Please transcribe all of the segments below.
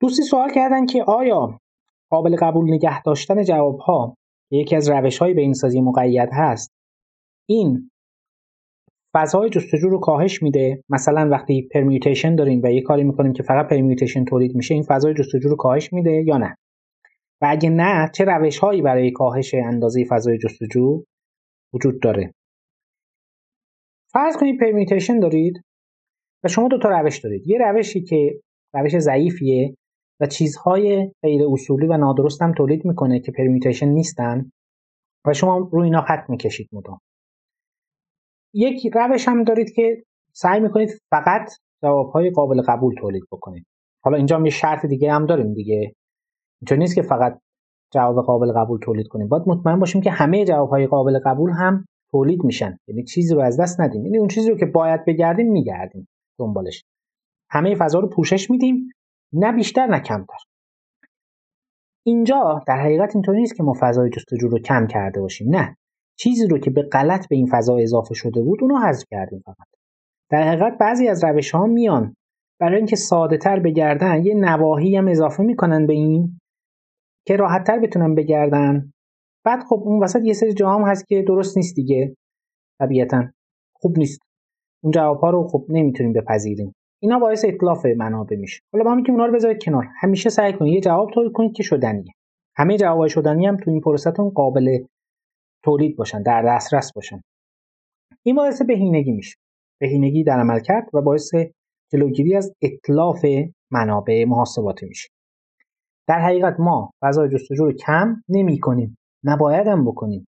دوستی سوال کردن که آیا قابل قبول نگه داشتن جواب ها یکی از روش های بهینه سازی مقید هست؟ این فضای جستجو رو کاهش میده. مثلا وقتی permutation داریم و یه کاری می‌کنیم که فقط permutation تولید میشه این فضای جستجو رو کاهش میده یا نه؟ و اگه نه چه روش هایی برای کاهش اندازه فضای جستجو وجود داره؟ فرض کنید permutation دارید و شما دو تا روش دارید. یه روشی که روش ضعیفیه و چیزهای غیر اصولی و نادرست هم تولید می‌کنه که پرمیوتیشن نیستن و شما روی اینا خط می‌کشید مدام. یک روش هم دارید که سعی می‌کنید فقط جوابهای قابل قبول تولید بکنید. حالا اینجا یه شرط دیگه هم داریم دیگه. اینطور نیست که فقط جواب قابل قبول تولید کنیم. باید مطمئن باشیم که همه جوابهای قابل قبول هم تولید میشن. یعنی چیزی رو از دست ندیم. یعنی اون چیزی رو که باید بگردیم میگردیم دنبالش. همه فضا رو پوشش میدیم. نه بیشتر نه کمتر. اینجا در حقیقت اینطوری نیست که ما فضای جستجو رو کم کرده باشیم نه. چیزی رو که به غلط به این فضا اضافه شده بود اونو حذف کردیم فقط. در حقیقت بعضی از روش ها میان. برای اینکه ساده تر بگردن یه نواحی هم اضافه می‌کنن به این که راحت تر بتونن بگردن. بعد خب اون وسط یه سری جاها هست که درست نیست دیگه. طبیعتا خوب نیست. اون جواب ها رو خب نمی‌تونیم بپذیریم. اینا باعث اطلاف منابع میشه. حالا با که اونا رو بذارید کنار. همیشه سعی کنید یه جواب تولید کنید که شدنیه. همه جواب شدنی هم تو این پروسهتون قابل تولید باشن در دسترس باشن. این باعث بهینگی میشه. بهینگی در عمل کرد و باعث جلوگیری از اطلاف منابع محاسباتی میشه. در حقیقت ما فضای جستجو رو کم نمی کنیم نباید هم بکنیم.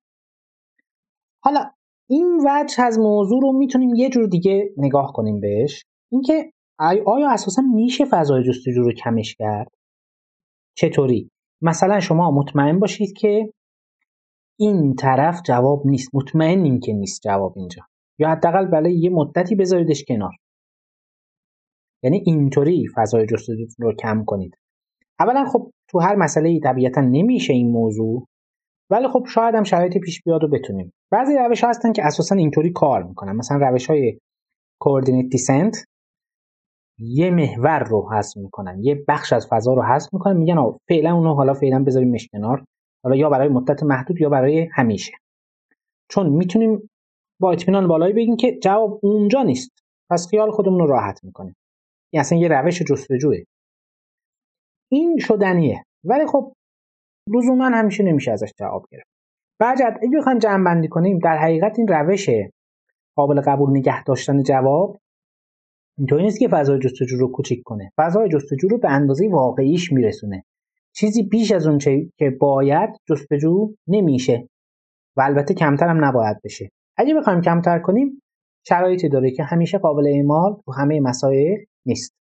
حالا این وجه از موضوع رو می‌تونیم یه جور دیگه نگاه کنیم بهش. اینکه آیا اساسا میشه فضای جستجو رو کمش کرد؟ چطوری؟ مثلا شما مطمئن باشید که این طرف جواب نیست. مطمئنیم که نیست جواب اینجا. یا حداقل برای یه مدتی بذاریدش کنار. یعنی اینطوری فضای جستجو رو کم کنید. اولا خب تو هر مسئله ای طبیعتا نمیشه این موضوع. ولی خب شاید هم شرایطی پیش بیاد و بتونیم. بعضی روش هستن که اساسا اینطوری کار می‌کنن. مثلا روش های کوردینیت دیسنت یه محور رو حذف می‌کنن یه بخش از فضا رو حذف می‌کنن میگن فعلا اونو حالا فعلا بذاریم کنار حالا یا برای مدت محدود یا برای همیشه. چون می‌تونیم با اطمینان بالایی بگیم که جواب اونجا نیست پس خیال خودمون رو راحت می‌کنیم. این اصلا یه روش جستجوه. این شدنیه. ولی خب لزوما همیشه نمیشه ازش جواب گرفت. بعد اگه بخوایم جمع بندی کنیم در حقیقت این روش قابل قبول نگه داشتن جواب اینطوری نیست که فضای جستجو رو کوچیک کنه. فضای جستجو رو به اندازه واقعیش میرسونه. چیزی بیش از اون که باید جستجو نمیشه و البته کمتر هم نباید بشه. اگه بخوایم کمتر کنیم شرایطی داره که همیشه قابل اعمال تو همه مسائل نیست.